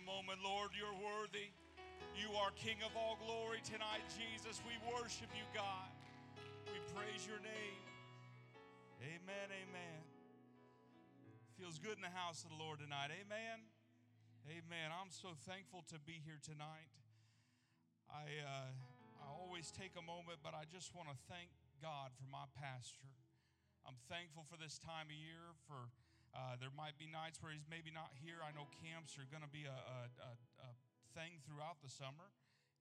A moment? Lord, you're worthy. You are King of all glory tonight, Jesus. We worship you, God. We praise your name. Amen. Amen. Feels good in the house of the Lord tonight. Amen. Amen. I'm so thankful to be here tonight. I uh, I always take a moment, but I just want to thank God for my pastor. I'm thankful for this time of year. For uh, there might be nights where he's maybe not here. I know camps are going to be a, a, a, thing throughout the summer,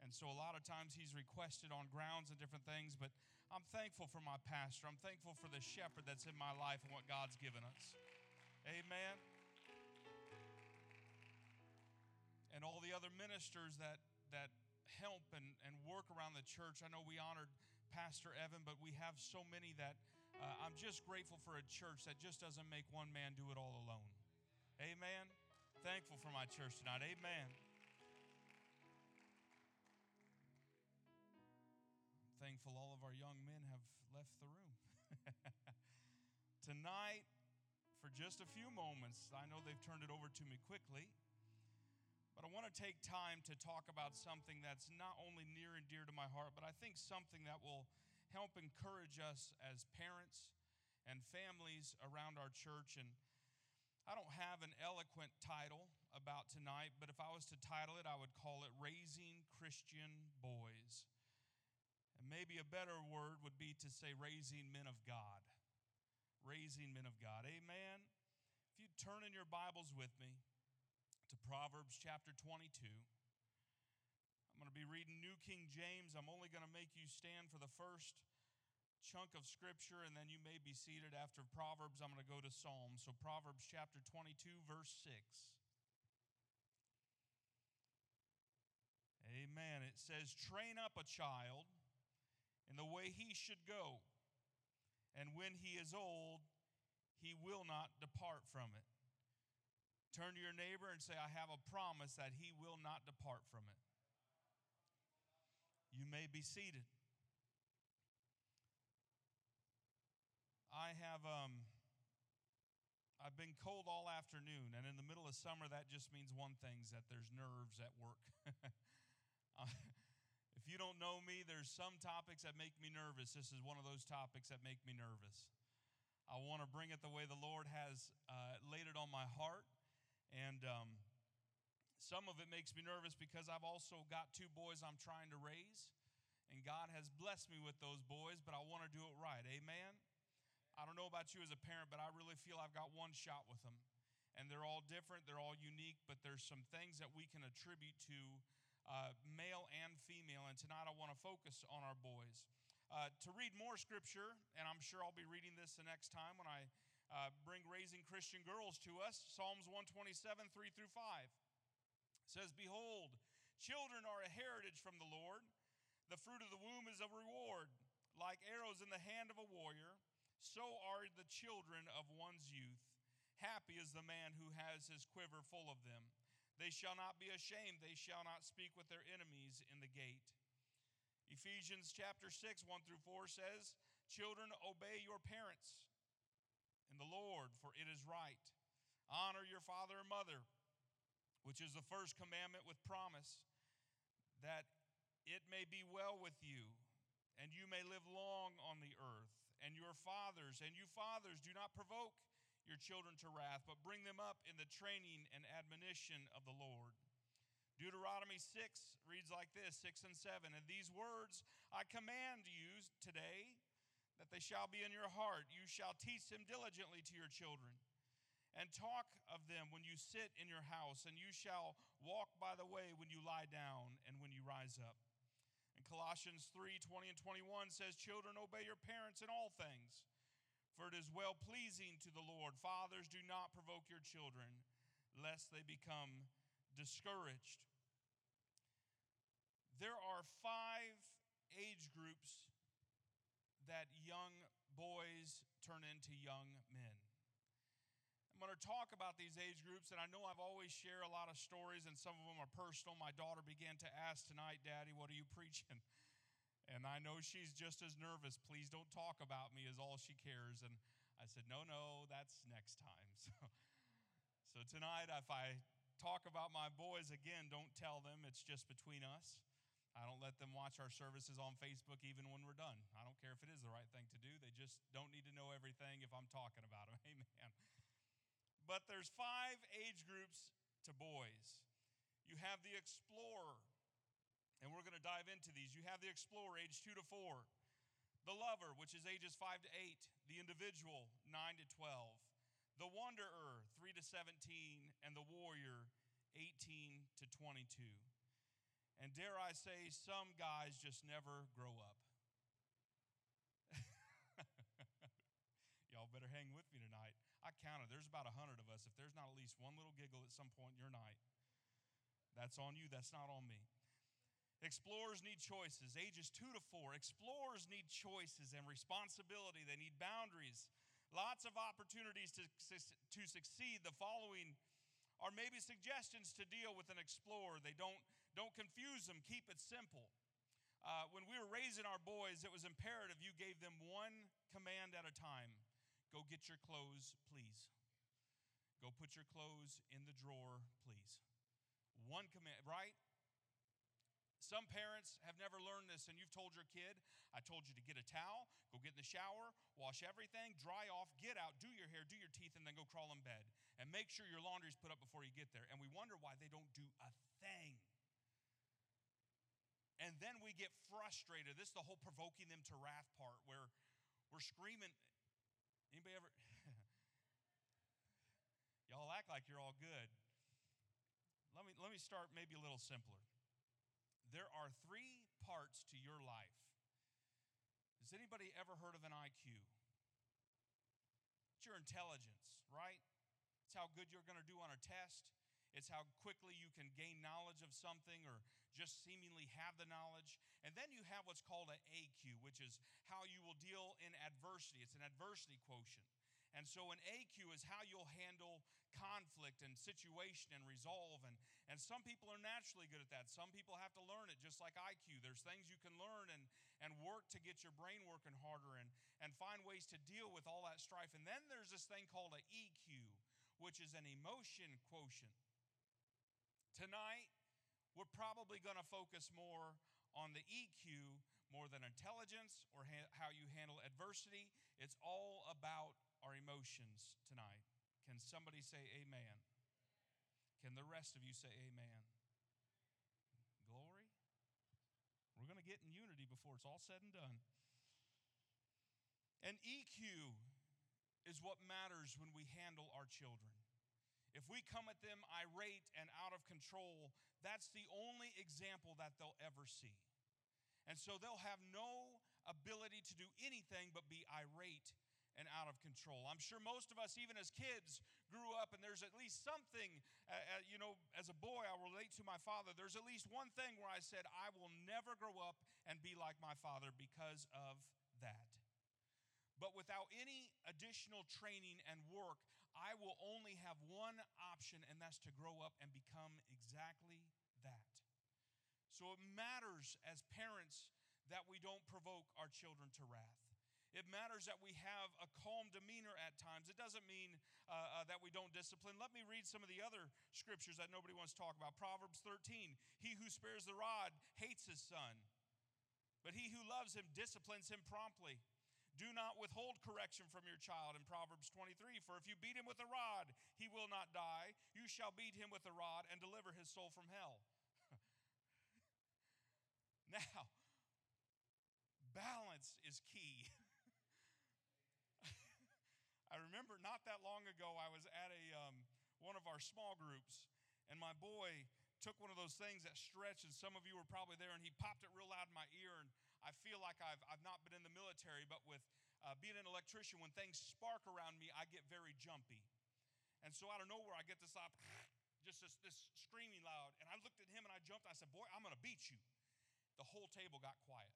and so a lot of times he's requested on grounds and different things. But I'm thankful for my pastor. I'm thankful for the shepherd that's in my life and what God's given us. Amen. And all the other ministers that that help and, and work around the church. I know we honored Pastor Evan, but we have so many that uh, I'm just grateful for a church that just doesn't make one man do it all alone. Amen. Thankful for my church tonight. Amen. Thankful all of our young men have left the room. tonight, for just a few moments, I know they've turned it over to me quickly. But I want to take time to talk about something that's not only near and dear to my heart, but I think something that will help encourage us as parents and families around our church. And I don't have an eloquent title about tonight, but if I was to title it, I would call it Raising Christian Boys. And maybe a better word would be to say Raising Men of God. Raising Men of God. Amen. If you turn in your Bibles with me, to Proverbs chapter 22. I'm going to be reading New King James. I'm only going to make you stand for the first chunk of scripture, and then you may be seated after Proverbs. I'm going to go to Psalms. So, Proverbs chapter 22, verse 6. Amen. It says, Train up a child in the way he should go, and when he is old, he will not depart from it. Turn to your neighbor and say, I have a promise that he will not depart from it. You may be seated. I have um I've been cold all afternoon, and in the middle of summer, that just means one thing: is that there's nerves at work. if you don't know me, there's some topics that make me nervous. This is one of those topics that make me nervous. I want to bring it the way the Lord has uh, laid it on my heart. And um, some of it makes me nervous because I've also got two boys I'm trying to raise. And God has blessed me with those boys, but I want to do it right. Amen? I don't know about you as a parent, but I really feel I've got one shot with them. And they're all different, they're all unique, but there's some things that we can attribute to uh, male and female. And tonight I want to focus on our boys. Uh, to read more scripture, and I'm sure I'll be reading this the next time when I uh, bring raising Christian girls to us. Psalms 127, 3 through 5 says, Behold, children are a heritage from the Lord. The fruit of the womb is a reward. Like arrows in the hand of a warrior, so are the children of one's youth. Happy is the man who has his quiver full of them. They shall not be ashamed. They shall not speak with their enemies in the gate. Ephesians chapter 6, 1 through 4 says, Children, obey your parents in the Lord, for it is right. Honor your father and mother, which is the first commandment with promise, that it may be well with you, and you may live long on the earth. And your fathers, and you fathers, do not provoke your children to wrath, but bring them up in the training and admonition of the Lord. Deuteronomy 6 reads like this 6 and 7. And these words I command you today that they shall be in your heart. You shall teach them diligently to your children, and talk of them when you sit in your house, and you shall walk by the way when you lie down and when you rise up. And Colossians 3 20 and 21 says, Children, obey your parents in all things, for it is well pleasing to the Lord. Fathers, do not provoke your children, lest they become discouraged. There are five age groups that young boys turn into young men. I'm going to talk about these age groups, and I know I've always shared a lot of stories, and some of them are personal. My daughter began to ask tonight, Daddy, what are you preaching? And I know she's just as nervous. Please don't talk about me, is all she cares. And I said, No, no, that's next time. So, so tonight, if I talk about my boys again, don't tell them. It's just between us. I don't let them watch our services on Facebook even when we're done. I don't care if it is the right thing to do. They just don't need to know everything if I'm talking about them. Amen. But there's five age groups to boys. You have the explorer, and we're going to dive into these. You have the explorer, age 2 to 4. The lover, which is ages 5 to 8. The individual, 9 to 12. The wanderer, 3 to 17. And the warrior, 18 to 22. And dare I say, some guys just never grow up. Y'all better hang with me tonight. I counted. There's about a hundred of us. If there's not at least one little giggle at some point in your night, that's on you. That's not on me. Explorers need choices, ages two to four. Explorers need choices and responsibility. They need boundaries, lots of opportunities to, to succeed. The following are maybe suggestions to deal with an explorer. They don't, don't confuse them, keep it simple. Uh, when we were raising our boys, it was imperative you gave them one command at a time Go get your clothes, please. Go put your clothes in the drawer, please. One command, right? Some parents have never learned this, and you've told your kid, I told you to get a towel, go get in the shower, wash everything, dry off, get out, do your hair, do your teeth, and then go crawl in bed. And make sure your laundry's put up before you get there. And we wonder why they don't do a thing. And then we get frustrated. This is the whole provoking them to wrath part where we're screaming, Anybody ever? Y'all act like you're all good. Let me, let me start maybe a little simpler. There are three parts to your life. Has anybody ever heard of an IQ? It's your intelligence, right? It's how good you're going to do on a test. It's how quickly you can gain knowledge of something or just seemingly have the knowledge. And then you have what's called an AQ, which is how you will deal in adversity. It's an adversity quotient. And so an AQ is how you'll handle conflict and situation and resolve. And, and some people are naturally good at that. Some people have to learn it, just like IQ. There's things you can learn and, and work to get your brain working harder and, and find ways to deal with all that strife. And then there's this thing called an EQ, which is an emotion quotient. Tonight, we're probably going to focus more on the EQ more than intelligence or ha- how you handle adversity. It's all about our emotions tonight. Can somebody say amen? Can the rest of you say amen? Glory. We're going to get in unity before it's all said and done. And EQ is what matters when we handle our children. If we come at them irate and out of control, that's the only example that they'll ever see. And so they'll have no ability to do anything but be irate and out of control. I'm sure most of us, even as kids, grew up and there's at least something, uh, uh, you know, as a boy, I relate to my father. There's at least one thing where I said, I will never grow up and be like my father because of that. But without any additional training and work, I will only have one option, and that's to grow up and become exactly that. So it matters as parents that we don't provoke our children to wrath. It matters that we have a calm demeanor at times. It doesn't mean uh, uh, that we don't discipline. Let me read some of the other scriptures that nobody wants to talk about. Proverbs 13 He who spares the rod hates his son, but he who loves him disciplines him promptly. Do not withhold correction from your child in Proverbs 23. For if you beat him with a rod, he will not die. You shall beat him with a rod and deliver his soul from hell. now, balance is key. I remember not that long ago, I was at a um, one of our small groups, and my boy took one of those things that stretch, and some of you were probably there, and he popped it real loud in my ear. And I feel like I've, I've not been in the military, but with uh, being an electrician, when things spark around me, I get very jumpy. And so out of nowhere, I get this up, just this, this screaming loud. And I looked at him and I jumped. I said, Boy, I'm going to beat you. The whole table got quiet.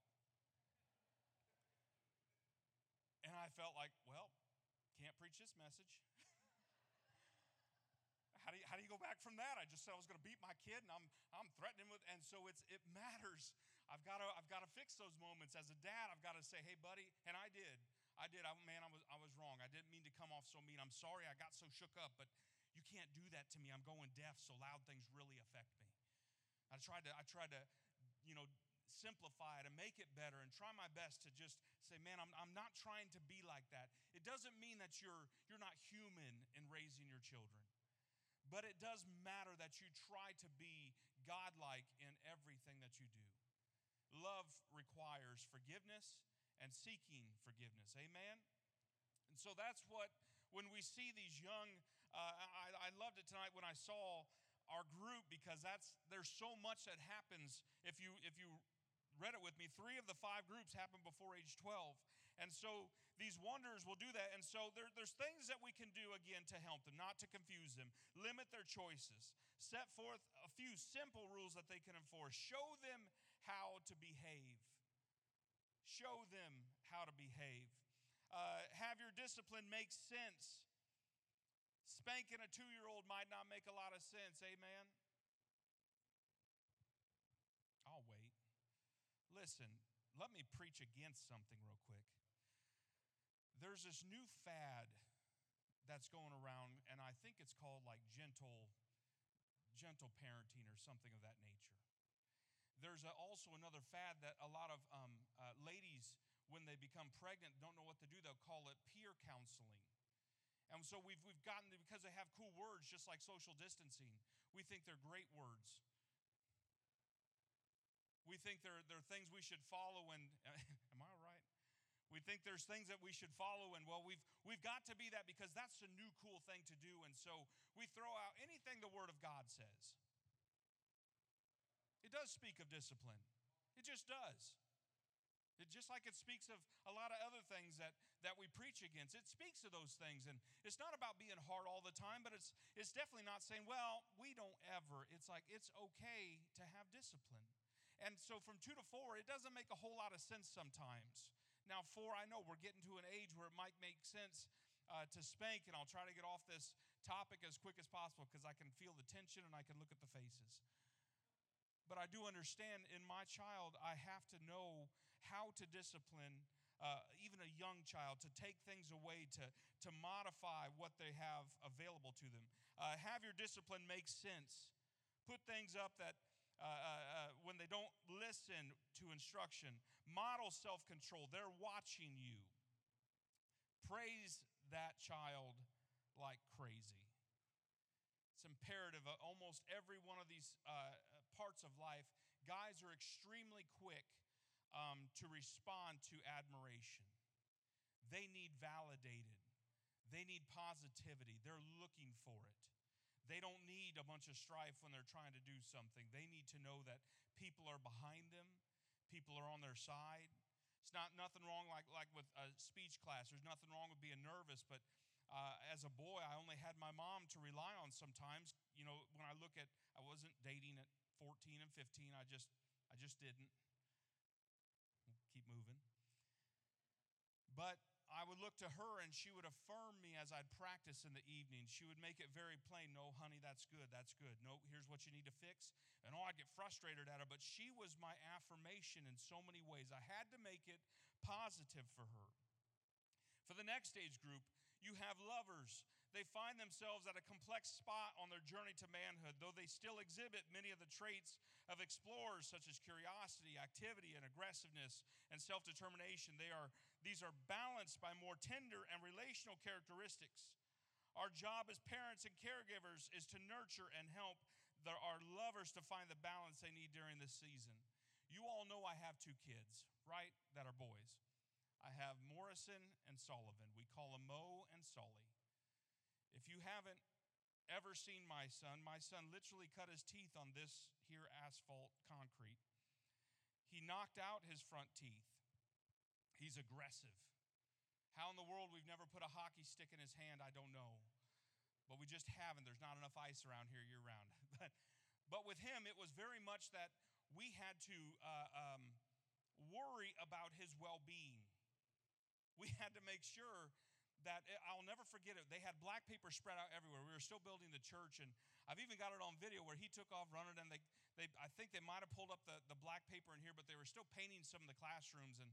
And I felt like, well, can't preach this message. how, do you, how do you go back from that? I just said I was going to beat my kid, and I'm, I'm threatening with, and so it's, it matters. I've got to, I've got to fix those moments. As a dad, I've got to say, hey, buddy, and I did. I did. I, man, I was, I was wrong. I didn't mean to come off so mean. I'm sorry I got so shook up, but you can't do that to me. I'm going deaf, so loud things really affect me. I tried to, I tried to, you know, simplify it and make it better and try my best to just say, man, I'm, I'm not trying to be like that. It doesn't mean that you're, you're not human in raising your children, but it does matter that you try to be godlike in everything that you do. Love requires forgiveness and seeking forgiveness. Amen? And so that's what, when we see these young, uh, I, I loved it tonight when I saw our group because that's there's so much that happens if you if you read it with me. Three of the five groups happen before age 12. And so these wonders will do that. And so there, there's things that we can do again to help them, not to confuse them, limit their choices, set forth a few simple rules that they can enforce, show them how to behave. Show them how to behave. Uh, have your discipline make sense. Spanking a two year old might not make a lot of sense. Amen. I'll wait. Listen, let me preach against something real quick. There's this new fad that's going around, and I think it's called like gentle, gentle parenting or something of that nature. There's a, also another fad that a lot of um, uh, ladies, when they become pregnant, don't know what to do. They'll call it peer counseling. And so we've, we've gotten, because they have cool words, just like social distancing, we think they're great words. We think there, there are things we should follow, and am I right? We think there's things that we should follow, and well, we've, we've got to be that because that's a new cool thing to do. And so we throw out anything the Word of God says. Does speak of discipline, it just does. It, just like it speaks of a lot of other things that, that we preach against. It speaks of those things. And it's not about being hard all the time, but it's, it's definitely not saying, well, we don't ever. It's like it's okay to have discipline. And so from two to four, it doesn't make a whole lot of sense sometimes. Now, four, I know we're getting to an age where it might make sense uh, to spank, and I'll try to get off this topic as quick as possible because I can feel the tension and I can look at the faces. But I do understand in my child, I have to know how to discipline uh, even a young child, to take things away, to, to modify what they have available to them. Uh, have your discipline make sense. Put things up that uh, uh, uh, when they don't listen to instruction. Model self control. They're watching you. Praise that child like crazy. It's imperative. Almost every one of these uh, parts of life, guys are extremely quick um, to respond to admiration. They need validated, they need positivity, they're looking for it. They don't need a bunch of strife when they're trying to do something. They need to know that people are behind them, people are on their side. It's not nothing wrong like, like with a speech class. There's nothing wrong with being nervous, but uh, as a boy, I only had my mom to rely on sometimes. You know, when I look at, I wasn't dating at 14 and 15. I just, I just didn't. keep moving. But I would look to her and she would affirm me as I'd practice in the evening. She would make it very plain no, honey, that's good, that's good. No, here's what you need to fix. And oh, I'd get frustrated at her, but she was my affirmation in so many ways. I had to make it positive for her. For the next age group, you have lovers. They find themselves at a complex spot on their journey to manhood, though they still exhibit many of the traits of explorers, such as curiosity, activity, and aggressiveness and self determination. They are, these are balanced by more tender and relational characteristics. Our job as parents and caregivers is to nurture and help the, our lovers to find the balance they need during this season. You all know I have two kids, right? That are boys. I have Morrison and Sullivan. We call them Mo and Sully. If you haven't ever seen my son, my son literally cut his teeth on this here asphalt concrete. He knocked out his front teeth. He's aggressive. How in the world we've never put a hockey stick in his hand, I don't know. But we just haven't. There's not enough ice around here year round. But, but with him, it was very much that we had to uh, um, worry about his well being. We had to make sure that I'll never forget it. They had black paper spread out everywhere. We were still building the church, and I've even got it on video where he took off running, and they, they I think they might have pulled up the, the black paper in here, but they were still painting some of the classrooms, and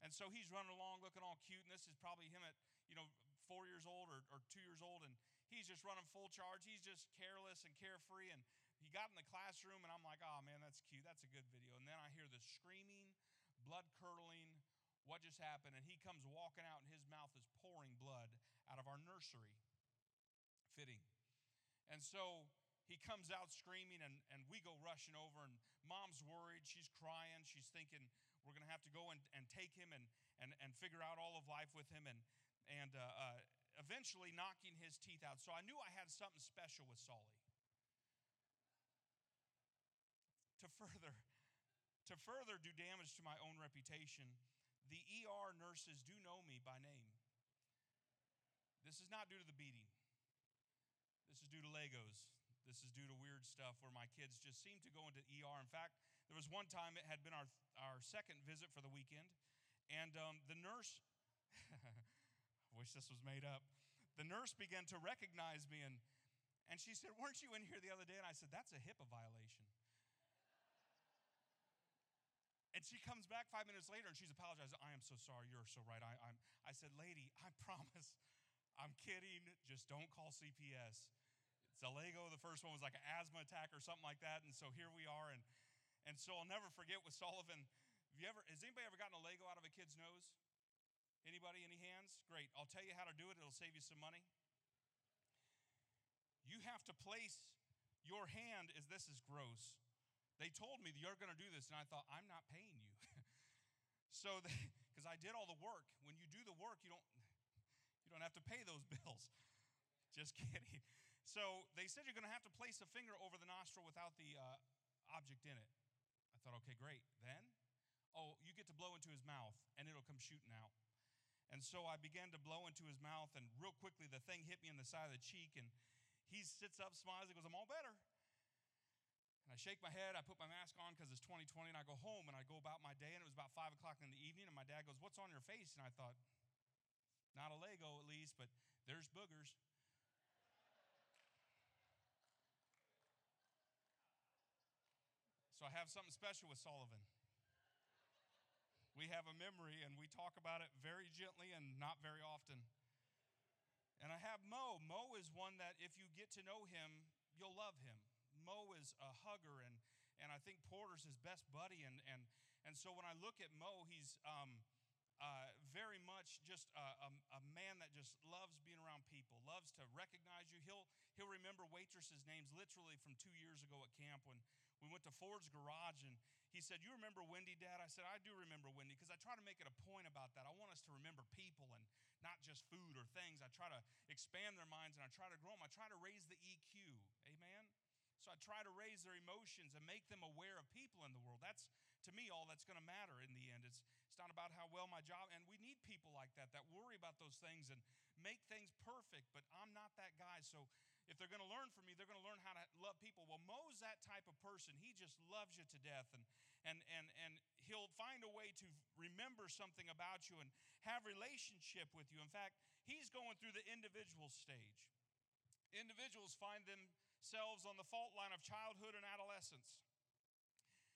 and so he's running along looking all cute, and this is probably him at you know four years old or, or two years old, and he's just running full charge. He's just careless and carefree, and he got in the classroom, and I'm like, oh man, that's cute. That's a good video. And then I hear the screaming, blood curdling, what just happened? And he comes walking out, and his mouth is pouring blood out of our nursery. Fitting. And so he comes out screaming, and, and we go rushing over, and mom's worried. She's crying. She's thinking we're going to have to go and, and take him and, and, and figure out all of life with him, and, and uh, uh, eventually knocking his teeth out. So I knew I had something special with Sully. To further, to further do damage to my own reputation, the ER nurses do know me by name. This is not due to the beating. This is due to Legos. This is due to weird stuff where my kids just seem to go into ER. In fact, there was one time it had been our, our second visit for the weekend, and um, the nurse, I wish this was made up, the nurse began to recognize me and, and she said, Weren't you in here the other day? And I said, That's a HIPAA violation. And she comes back five minutes later and she's apologizing. I am so sorry. You're so right. I, I'm, I said, Lady, I promise. I'm kidding. Just don't call CPS. It's a Lego. The first one was like an asthma attack or something like that. And so here we are. And, and so I'll never forget with Sullivan. Have you ever, has anybody ever gotten a Lego out of a kid's nose? Anybody? Any hands? Great. I'll tell you how to do it. It'll save you some money. You have to place your hand as this is gross they told me you're going to do this, and I thought, I'm not paying you. so, because I did all the work. When you do the work, you don't you don't have to pay those bills. Just kidding. So they said you're going to have to place a finger over the nostril without the uh, object in it. I thought, okay, great. Then, oh, you get to blow into his mouth, and it'll come shooting out. And so I began to blow into his mouth, and real quickly the thing hit me in the side of the cheek, and he sits up, smiles, and goes, I'm all better. And I shake my head, I put my mask on because it's 2020, and I go home and I go about my day, and it was about five o'clock in the evening, and my dad goes, What's on your face? And I thought, Not a Lego at least, but there's boogers. So I have something special with Sullivan. We have a memory and we talk about it very gently and not very often. And I have Mo. Mo is one that if you get to know him, you'll love him. Mo is a hugger, and, and I think Porter's his best buddy. And, and, and so when I look at Mo, he's um, uh, very much just a, a, a, man that just loves being around people, loves to recognize you. He'll, he'll remember waitresses' names literally from two years ago at camp when we went to Ford's Garage and he said, You remember Wendy, Dad? I said, I do remember Wendy because I try to make it a point about that. I want us to remember people and not just food or things. I try to expand their minds and I try to grow them. I try to raise the EQ. So I try to raise their emotions and make them aware of people in the world. That's, to me, all that's going to matter in the end. It's, it's not about how well my job, and we need people like that that worry about those things and make things perfect, but I'm not that guy. So if they're going to learn from me, they're going to learn how to love people. Well, Mo's that type of person. He just loves you to death, and, and, and, and he'll find a way to remember something about you and have relationship with you. In fact, he's going through the individual stage. Individuals find them themselves on the fault line of childhood and adolescence.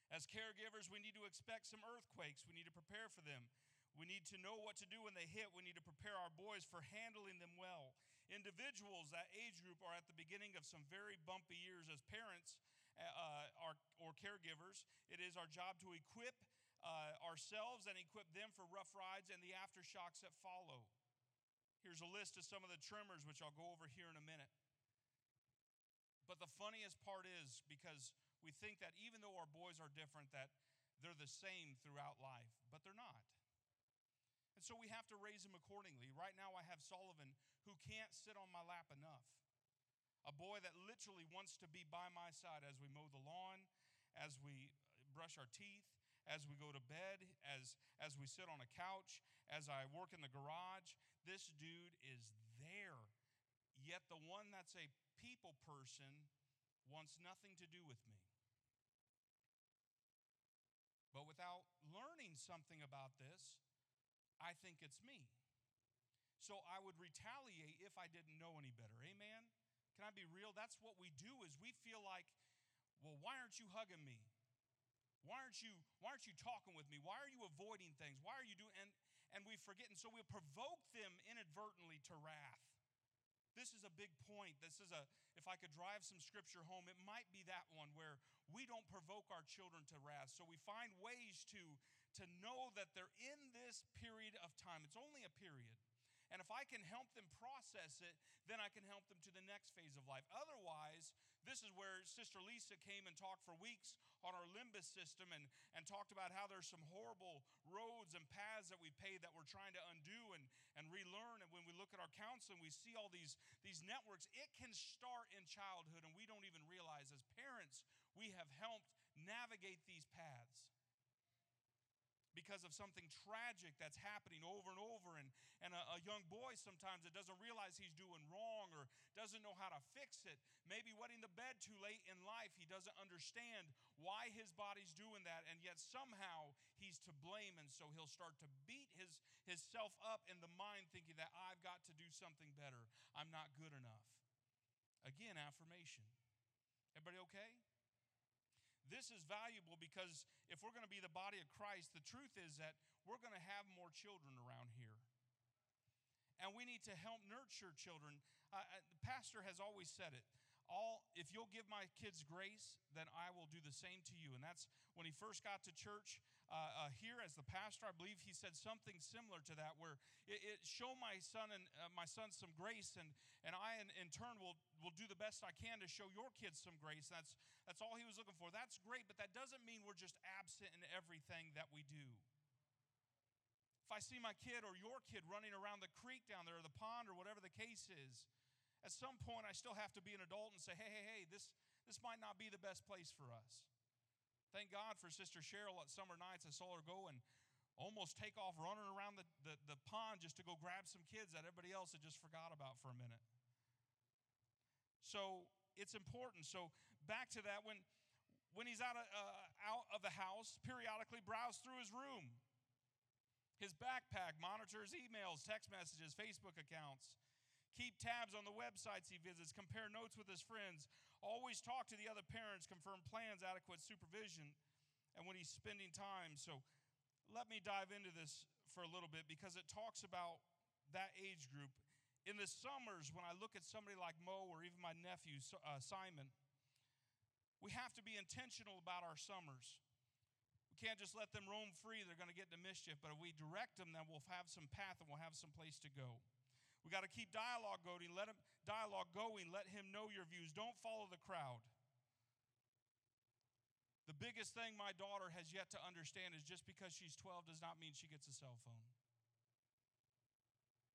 As caregivers, we need to expect some earthquakes. We need to prepare for them. We need to know what to do when they hit. We need to prepare our boys for handling them well. Individuals, that age group, are at the beginning of some very bumpy years as parents uh, are, or caregivers. It is our job to equip uh, ourselves and equip them for rough rides and the aftershocks that follow. Here's a list of some of the tremors, which I'll go over here in a minute. But the funniest part is because we think that even though our boys are different, that they're the same throughout life, but they're not. And so we have to raise them accordingly. Right now, I have Sullivan who can't sit on my lap enough. A boy that literally wants to be by my side as we mow the lawn, as we brush our teeth, as we go to bed, as, as we sit on a couch, as I work in the garage. This dude is there. Yet the one that's a people person wants nothing to do with me. But without learning something about this, I think it's me. So I would retaliate if I didn't know any better. Amen? Can I be real? That's what we do is we feel like, well, why aren't you hugging me? Why aren't you why aren't you talking with me? Why are you avoiding things? Why are you doing and and we forget and so we provoke them inadvertently to wrath. This is a big point. This is a if I could drive some scripture home, it might be that one where we don't provoke our children to wrath. So we find ways to to know that they're in this period of time. It's only a period. And if I can help them process it, then I can help them to the next phase of life. Otherwise, this is where Sister Lisa came and talked for weeks on our limbic system and, and talked about how there's some horrible roads and paths that we pay that we're trying to undo and, and relearn. And when we look at our counseling, we see all these, these networks. It can start in childhood, and we don't even realize as parents, we have helped navigate these paths because of something tragic that's happening over and over. And, and a, a, young boy sometimes that doesn't realize he's doing wrong or doesn't know how to fix it. Maybe wetting the bed too late in life, he doesn't understand why his body's doing that, and yet somehow he's to blame. And so he'll start to beat his, his self up in the mind, thinking that I've got to do something better. I'm not good enough. Again, affirmation. Everybody okay? This is valuable because if we're going to be the body of Christ, the truth is that we're going to have more children around here. And we need to help nurture children. Uh, the pastor has always said it all if you'll give my kids grace then i will do the same to you and that's when he first got to church uh, uh, here as the pastor i believe he said something similar to that where it, it show my son and uh, my son some grace and and i in, in turn will will do the best i can to show your kids some grace. That's that's all he was looking for. That's great but that doesn't mean we're just absent in everything that we do. If i see my kid or your kid running around the creek down there or the pond or whatever the case is at some point, I still have to be an adult and say, hey, hey, hey, this, this might not be the best place for us. Thank God for Sister Cheryl at summer nights. I saw her go and almost take off running around the, the, the pond just to go grab some kids that everybody else had just forgot about for a minute. So it's important. So back to that, when, when he's out of, uh, out of the house, periodically browse through his room, his backpack, monitor his emails, text messages, Facebook accounts keep tabs on the websites he visits, compare notes with his friends, always talk to the other parents, confirm plans, adequate supervision, and when he's spending time. So let me dive into this for a little bit because it talks about that age group. In the summers, when I look at somebody like Mo or even my nephew, uh, Simon, we have to be intentional about our summers. We can't just let them roam free. They're going to get into mischief. But if we direct them, then we'll have some path and we'll have some place to go. We got to keep dialogue going. Let him dialogue going. Let him know your views. Don't follow the crowd. The biggest thing my daughter has yet to understand is just because she's 12 does not mean she gets a cell phone.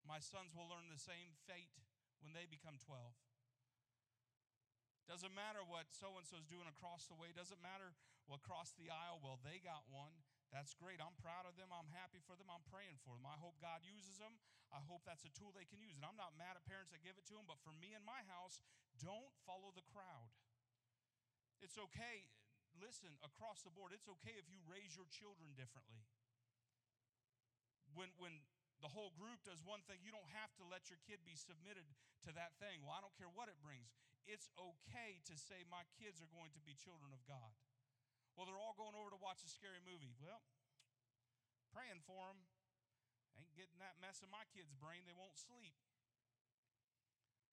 My sons will learn the same fate when they become 12. Doesn't matter what so and so's doing across the way. Doesn't matter well, across the aisle. Well, they got one. That's great. I'm proud of them. I'm happy for them. I'm praying for them. I hope God uses them. I hope that's a tool they can use. And I'm not mad at parents that give it to them, but for me and my house, don't follow the crowd. It's okay. Listen, across the board, it's okay if you raise your children differently. When, when the whole group does one thing, you don't have to let your kid be submitted to that thing. Well, I don't care what it brings. It's okay to say, my kids are going to be children of God. Well, they're all going over to watch a scary movie. Well, praying for them. Ain't getting that mess in my kid's brain. They won't sleep.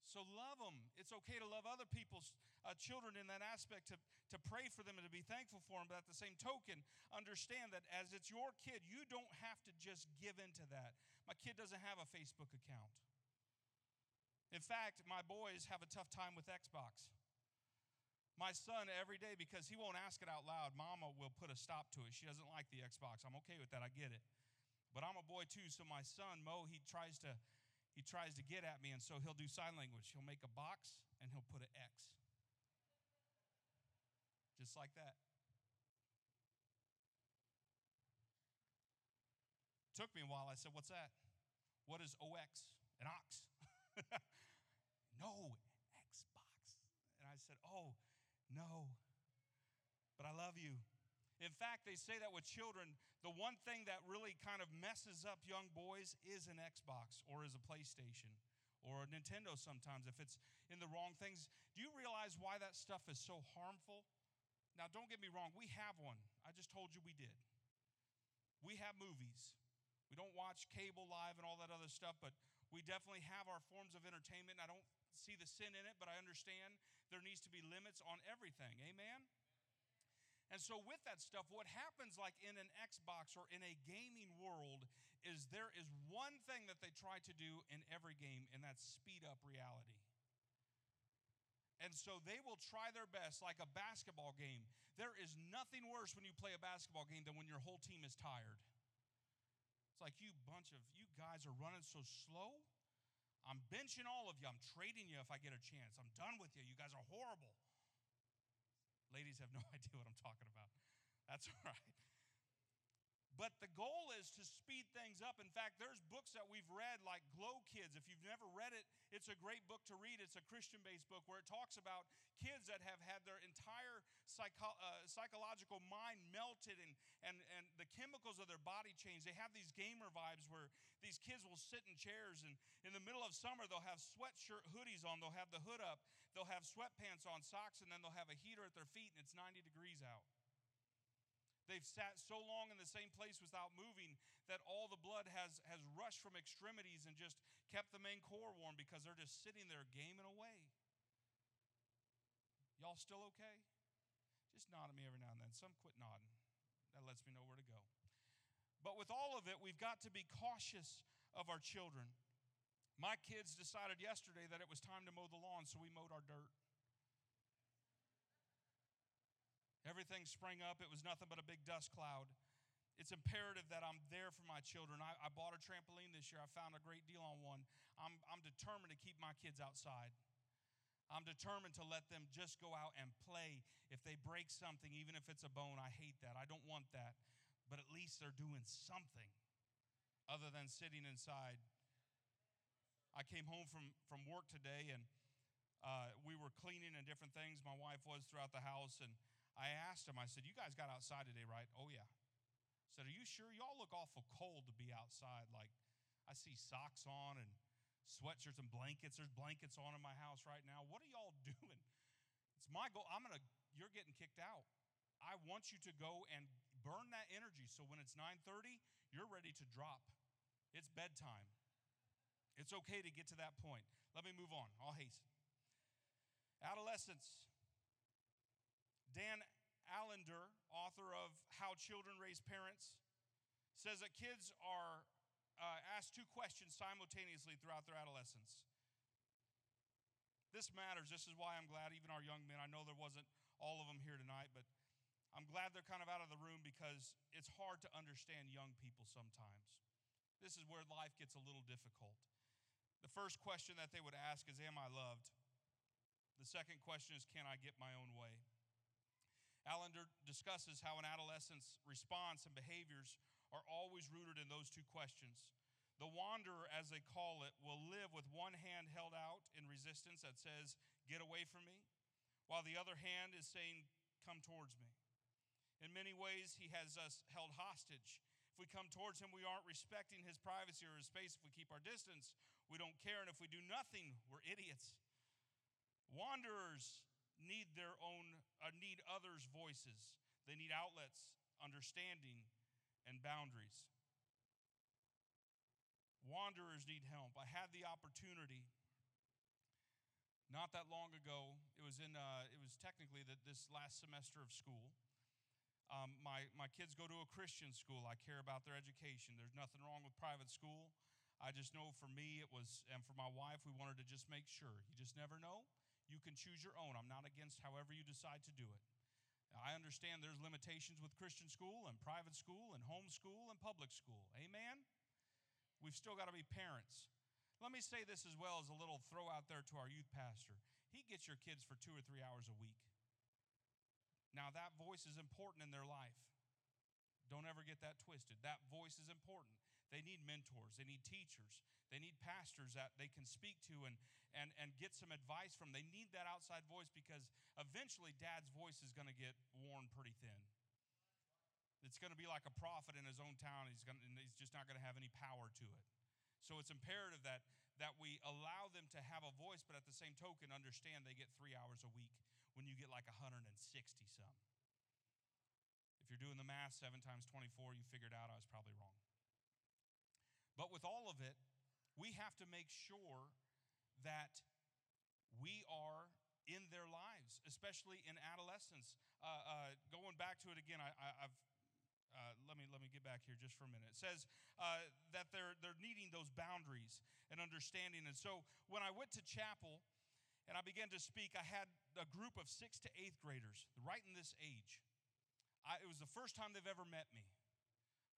So love them. It's okay to love other people's uh, children in that aspect, to, to pray for them and to be thankful for them. But at the same token, understand that as it's your kid, you don't have to just give into that. My kid doesn't have a Facebook account. In fact, my boys have a tough time with Xbox. My son, every day, because he won't ask it out loud, mama will put a stop to it. She doesn't like the Xbox. I'm okay with that. I get it. But I'm a boy too, so my son, Mo, he tries to he tries to get at me, and so he'll do sign language. He'll make a box and he'll put an X. Just like that. Took me a while. I said, What's that? What is OX? An ox. no, Xbox. And I said, Oh, no. But I love you. In fact, they say that with children, the one thing that really kind of messes up young boys is an Xbox or is a PlayStation or a Nintendo sometimes if it's in the wrong things. Do you realize why that stuff is so harmful? Now, don't get me wrong, we have one. I just told you we did. We have movies. We don't watch cable live and all that other stuff, but we definitely have our forms of entertainment. I don't see the sin in it, but I understand there needs to be limits on everything. Amen? And so, with that stuff, what happens like in an Xbox or in a gaming world is there is one thing that they try to do in every game, and that's speed up reality. And so they will try their best, like a basketball game. There is nothing worse when you play a basketball game than when your whole team is tired. It's like you bunch of you guys are running so slow. I'm benching all of you. I'm trading you if I get a chance. I'm done with you. You guys are horrible. Ladies have no idea what I'm talking about. That's all right. But the goal is to speed things up. In fact, there's books that we've read like Glow Kids. If you've never read it, it's a great book to read. It's a Christian based book where it talks about kids that have had their entire psycho- uh, psychological mind melted and, and, and the chemicals of their body changed. They have these gamer vibes where these kids will sit in chairs and in the middle of summer, they'll have sweatshirt hoodies on, they'll have the hood up, they'll have sweatpants on, socks, and then they'll have a heater at their feet and it's 90 degrees out. They've sat so long in the same place without moving that all the blood has, has rushed from extremities and just kept the main core warm because they're just sitting there gaming away. Y'all still okay? Just nod at me every now and then. Some quit nodding. That lets me know where to go. But with all of it, we've got to be cautious of our children. My kids decided yesterday that it was time to mow the lawn, so we mowed our dirt. Everything sprang up. It was nothing but a big dust cloud. It's imperative that I'm there for my children. I, I, bought a trampoline this year. I found a great deal on one. I'm, I'm determined to keep my kids outside. I'm determined to let them just go out and play. If they break something, even if it's a bone, I hate that. I don't want that. But at least they're doing something other than sitting inside. I came home from, from work today and uh, we were cleaning and different things. My wife was throughout the house and I asked him, I said, You guys got outside today, right? Oh, yeah. I said, Are you sure? Y'all look awful cold to be outside. Like, I see socks on and sweatshirts and blankets. There's blankets on in my house right now. What are y'all doing? It's my goal. I'm going to, you're getting kicked out. I want you to go and burn that energy so when it's 9:30, you're ready to drop. It's bedtime. It's okay to get to that point. Let me move on. I'll hasten. Adolescence. Dan Allender, author of How Children Raise Parents, says that kids are uh, asked two questions simultaneously throughout their adolescence. This matters. This is why I'm glad even our young men, I know there wasn't all of them here tonight, but I'm glad they're kind of out of the room because it's hard to understand young people sometimes. This is where life gets a little difficult. The first question that they would ask is, Am I loved? The second question is, Can I get my own way? Allender discusses how an adolescent's response and behaviors are always rooted in those two questions. The wanderer, as they call it, will live with one hand held out in resistance that says, Get away from me, while the other hand is saying, Come towards me. In many ways, he has us held hostage. If we come towards him, we aren't respecting his privacy or his space. If we keep our distance, we don't care. And if we do nothing, we're idiots. Wanderers need their own uh, need others' voices. They need outlets, understanding, and boundaries. Wanderers need help. I had the opportunity not that long ago. It was in. Uh, it was technically that this last semester of school. Um, my my kids go to a Christian school. I care about their education. There's nothing wrong with private school. I just know for me it was, and for my wife, we wanted to just make sure. You just never know. You can choose your own. I'm not against however you decide to do it. I understand there's limitations with Christian school and private school and homeschool and public school. Amen? We've still got to be parents. Let me say this as well as a little throw out there to our youth pastor. He gets your kids for two or three hours a week. Now, that voice is important in their life. Don't ever get that twisted. That voice is important. They need mentors, they need teachers, they need pastors that they can speak to and, and, and get some advice from. They need that outside voice because eventually dad's voice is going to get worn pretty thin. It's going to be like a prophet in his own town. He's, going to, he's just not going to have any power to it. So it's imperative that, that we allow them to have a voice, but at the same token, understand they get three hours a week when you get like 160 some. If you're doing the math, 7 times 24, you figured out I was probably wrong. But with all of it, we have to make sure that we are in their lives, especially in adolescence. Uh, uh, going back to it again, I, have uh, let me let me get back here just for a minute. It says uh, that they're they're needing those boundaries and understanding. And so when I went to chapel and I began to speak, I had a group of sixth to eighth graders, right in this age. I, it was the first time they've ever met me.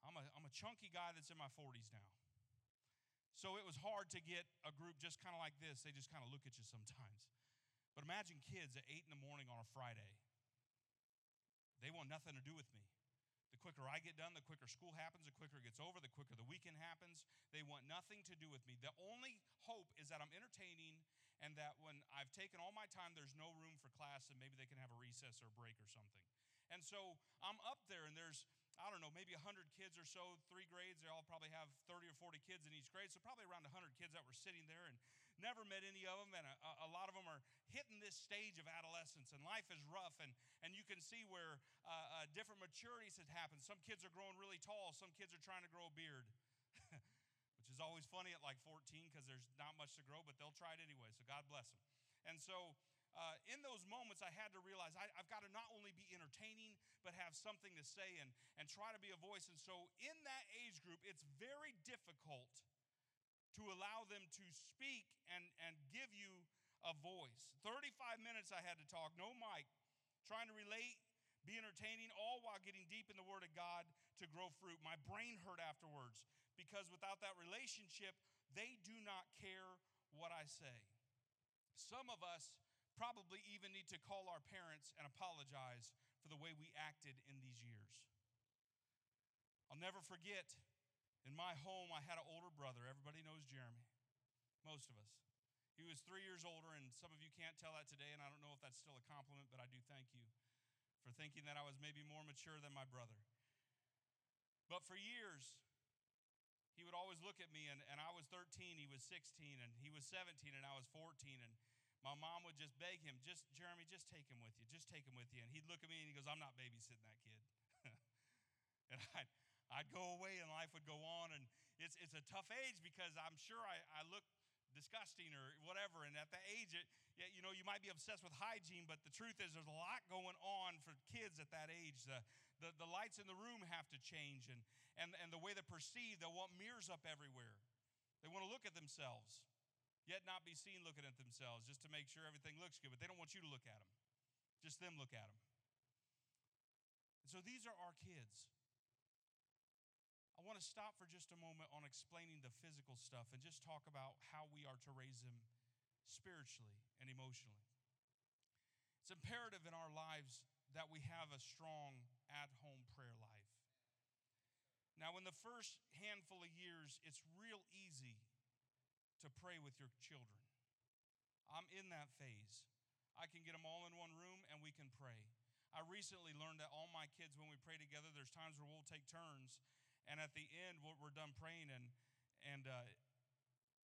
I'm a, I'm a chunky guy that's in my 40s now. So it was hard to get a group just kind of like this. They just kind of look at you sometimes. But imagine kids at 8 in the morning on a Friday. They want nothing to do with me. The quicker I get done, the quicker school happens, the quicker it gets over, the quicker the weekend happens. They want nothing to do with me. The only hope is that I'm entertaining and that when I've taken all my time, there's no room for class and maybe they can have a recess or a break or something. And so I'm up there and there's I don't know, maybe 100 kids or so, three grades. They all probably have 30 or 40 kids in each grade. So probably around 100 kids that were sitting there and never met any of them. And a, a lot of them are hitting this stage of adolescence and life is rough. And, and you can see where uh, uh, different maturities have happened. Some kids are growing really tall. Some kids are trying to grow a beard, which is always funny at like 14 because there's not much to grow, but they'll try it anyway. So God bless them. And so uh, in those moments, I had to realize I, have got to not only be entertaining, but have something to say and, and try to be a voice. And so, in that age group, it's very difficult to allow them to speak and, and give you a voice. 35 minutes I had to talk, no mic, trying to relate, be entertaining, all while getting deep in the Word of God to grow fruit. My brain hurt afterwards because without that relationship, they do not care what I say. Some of us probably even need to call our parents and apologize for the way we acted in these years. I'll never forget, in my home, I had an older brother. Everybody knows Jeremy, most of us. He was three years older, and some of you can't tell that today, and I don't know if that's still a compliment, but I do thank you for thinking that I was maybe more mature than my brother. But for years, he would always look at me, and, and I was 13, he was 16, and he was 17, and I was 14, and my mom would just beg him, just Jeremy, just take him with you, just take him with you. And he'd look at me and he goes, I'm not babysitting that kid. and I'd, I'd go away and life would go on. And it's, it's a tough age because I'm sure I, I look disgusting or whatever. And at that age, it, you know, you might be obsessed with hygiene, but the truth is there's a lot going on for kids at that age. The, the, the lights in the room have to change and, and, and the way they perceive, they'll want mirrors up everywhere. They want to look at themselves yet not be seen looking at themselves just to make sure everything looks good. But they don't want you to look at them, just them look at them. And so these are our kids. I want to stop for just a moment on explaining the physical stuff and just talk about how we are to raise them spiritually and emotionally. It's imperative in our lives that we have a strong at home prayer life. Now, in the first handful of years, it's real easy to pray with your children. I'm in that phase. I can get them all in one room and we can pray. I recently learned that all my kids, when we pray together, there's times where we'll take turns, and at the end, we're done praying, and and uh,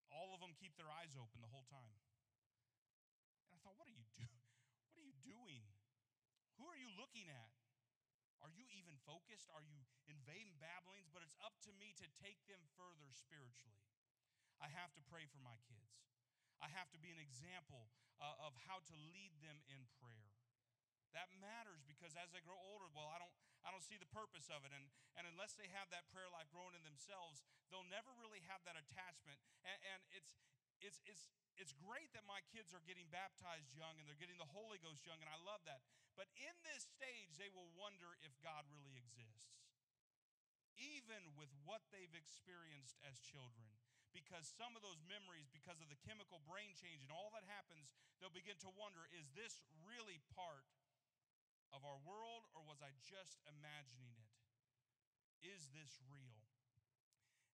all of them keep their eyes open the whole time. And I thought, what are you do? What are you doing? Who are you looking at? Are you even focused? Are you invading babblings? But it's up to me to take them further spiritually. I have to pray for my kids. I have to be an example uh, of how to lead them in prayer. That matters because as they grow older, well, I don't, I don't see the purpose of it. And, and unless they have that prayer life growing in themselves, they'll never really have that attachment. And, and it's, it's, it's, it's great that my kids are getting baptized young and they're getting the Holy Ghost young, and I love that. But in this stage, they will wonder if God really exists, even with what they've experienced as children. Because some of those memories, because of the chemical brain change and all that happens, they'll begin to wonder is this really part of our world, or was I just imagining it? Is this real?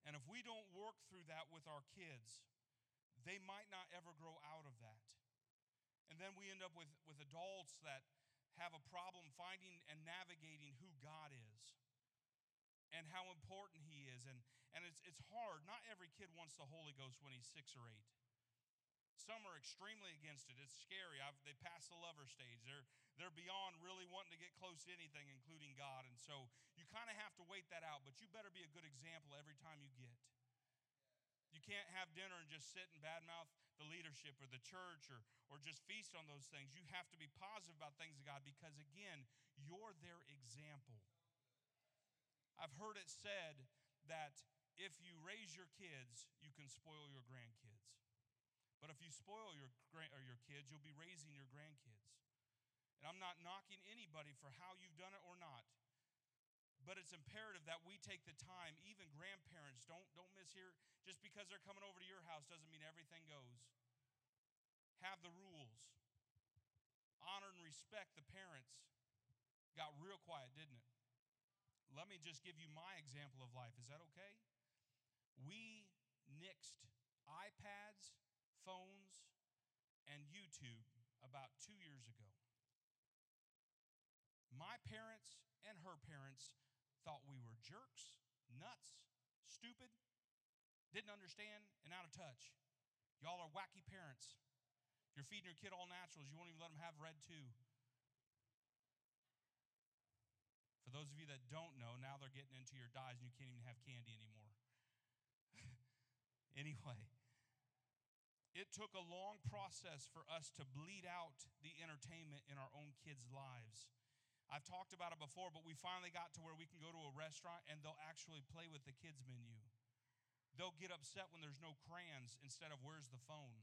And if we don't work through that with our kids, they might not ever grow out of that. And then we end up with, with adults that have a problem finding and navigating who God is and how important He is. And, and it's, it's hard. Not every kid wants the Holy Ghost when he's six or eight. Some are extremely against it. It's scary. I've, they pass the lover stage. They're, they're beyond really wanting to get close to anything, including God. And so you kind of have to wait that out, but you better be a good example every time you get. You can't have dinner and just sit and badmouth the leadership or the church or, or just feast on those things. You have to be positive about things of God because, again, you're their example. I've heard it said that if you raise your kids, you can spoil your grandkids. But if you spoil your, or your kids, you'll be raising your grandkids. And I'm not knocking anybody for how you've done it or not. But it's imperative that we take the time, even grandparents, don't, don't miss here. Just because they're coming over to your house doesn't mean everything goes. Have the rules. Honor and respect the parents. Got real quiet, didn't it? Let me just give you my example of life. Is that okay? We nixed iPads, phones, and YouTube about two years ago. My parents and her parents thought we were jerks, nuts, stupid, didn't understand, and out of touch. Y'all are wacky parents. You're feeding your kid all naturals. You won't even let them have red too. For those of you that don't know, now they're getting into your dyes and you can't even have candy anymore. anyway, it took a long process for us to bleed out the entertainment in our own kids' lives. I've talked about it before, but we finally got to where we can go to a restaurant and they'll actually play with the kids' menu. They'll get upset when there's no crayons instead of where's the phone.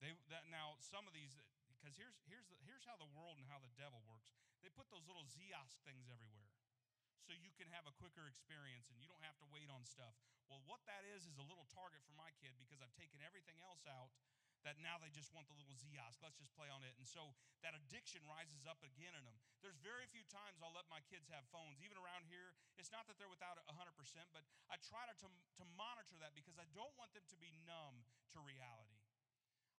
They that now some of these because here's here's the, here's how the world and how the devil works. They put those little Ziosk things everywhere so you can have a quicker experience and you don't have to wait on stuff. Well, what that is is a little target for my kid because I've taken everything else out that now they just want the little Ziosk. Let's just play on it. And so that addiction rises up again in them. There's very few times I'll let my kids have phones. Even around here, it's not that they're without it 100%, but I try to, to, to monitor that because I don't want them to be numb to reality.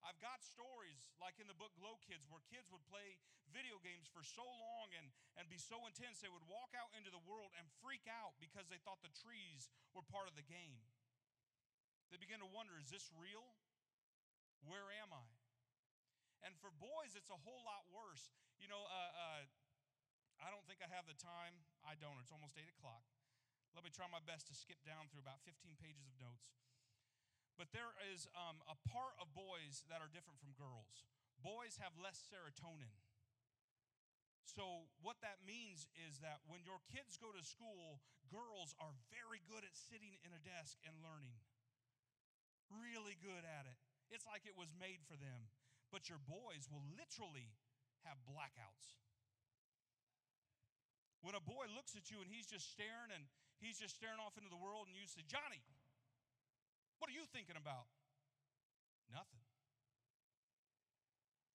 I've got stories like in the book Glow Kids where kids would play video games for so long and, and be so intense they would walk out into the world and freak out because they thought the trees were part of the game. They begin to wonder is this real? Where am I? And for boys, it's a whole lot worse. You know, uh, uh, I don't think I have the time. I don't. It's almost 8 o'clock. Let me try my best to skip down through about 15 pages of notes. But there is um, a part of boys that are different from girls. Boys have less serotonin. So, what that means is that when your kids go to school, girls are very good at sitting in a desk and learning. Really good at it. It's like it was made for them. But your boys will literally have blackouts. When a boy looks at you and he's just staring and he's just staring off into the world, and you say, Johnny, what are you thinking about? Nothing.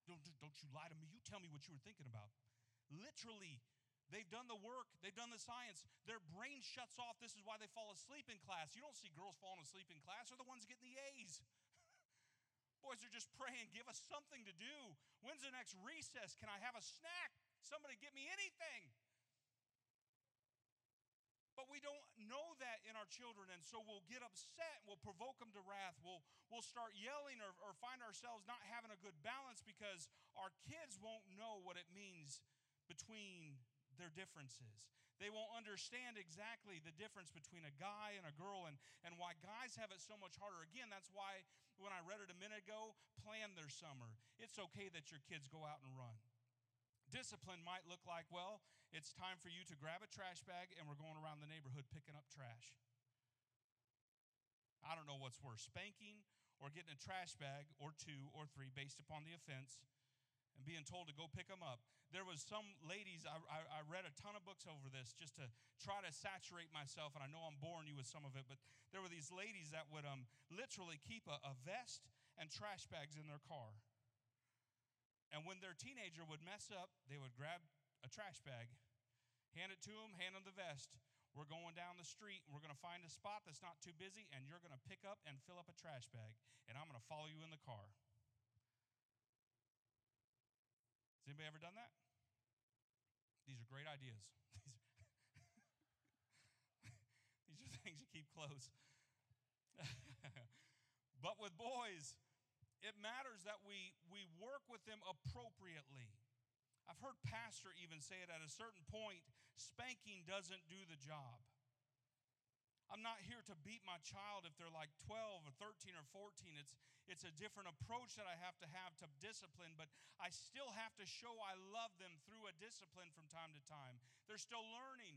Don't, don't you lie to me. You tell me what you were thinking about. Literally, they've done the work, they've done the science. Their brain shuts off. This is why they fall asleep in class. You don't see girls falling asleep in class, they're the ones getting the A's. Boys are just praying, give us something to do. When's the next recess? Can I have a snack? Somebody get me anything. But we don't know that in our children, and so we'll get upset, we'll provoke them to wrath, we'll, we'll start yelling or, or find ourselves not having a good balance because our kids won't know what it means between their differences. They won't understand exactly the difference between a guy and a girl and, and why guys have it so much harder. Again, that's why when I read it a minute ago, plan their summer. It's okay that your kids go out and run. Discipline might look like, well, it's time for you to grab a trash bag and we're going around the neighborhood picking up trash. I don't know what's worse, spanking or getting a trash bag or two or three based upon the offense and being told to go pick them up. There was some ladies, I, I, I, read a ton of books over this just to try to saturate myself, and I know I'm boring you with some of it, but there were these ladies that would um, literally keep a, a vest and trash bags in their car. And when their teenager would mess up, they would grab a trash bag, hand it to them, hand them the vest. We're going down the street and we're going to find a spot that's not too busy, and you're going to pick up and fill up a trash bag, and I'm going to follow you in the car. Has anybody ever done that? These are great ideas. These are things you keep close. but with boys, it matters that we, we work with them appropriately. I've heard pastor even say it at a certain point, spanking doesn't do the job. I'm not here to beat my child if they're like 12 or 13 or 14. It's, it's a different approach that I have to have to discipline, but I still have to show I love them through a discipline from time to time. They're still learning.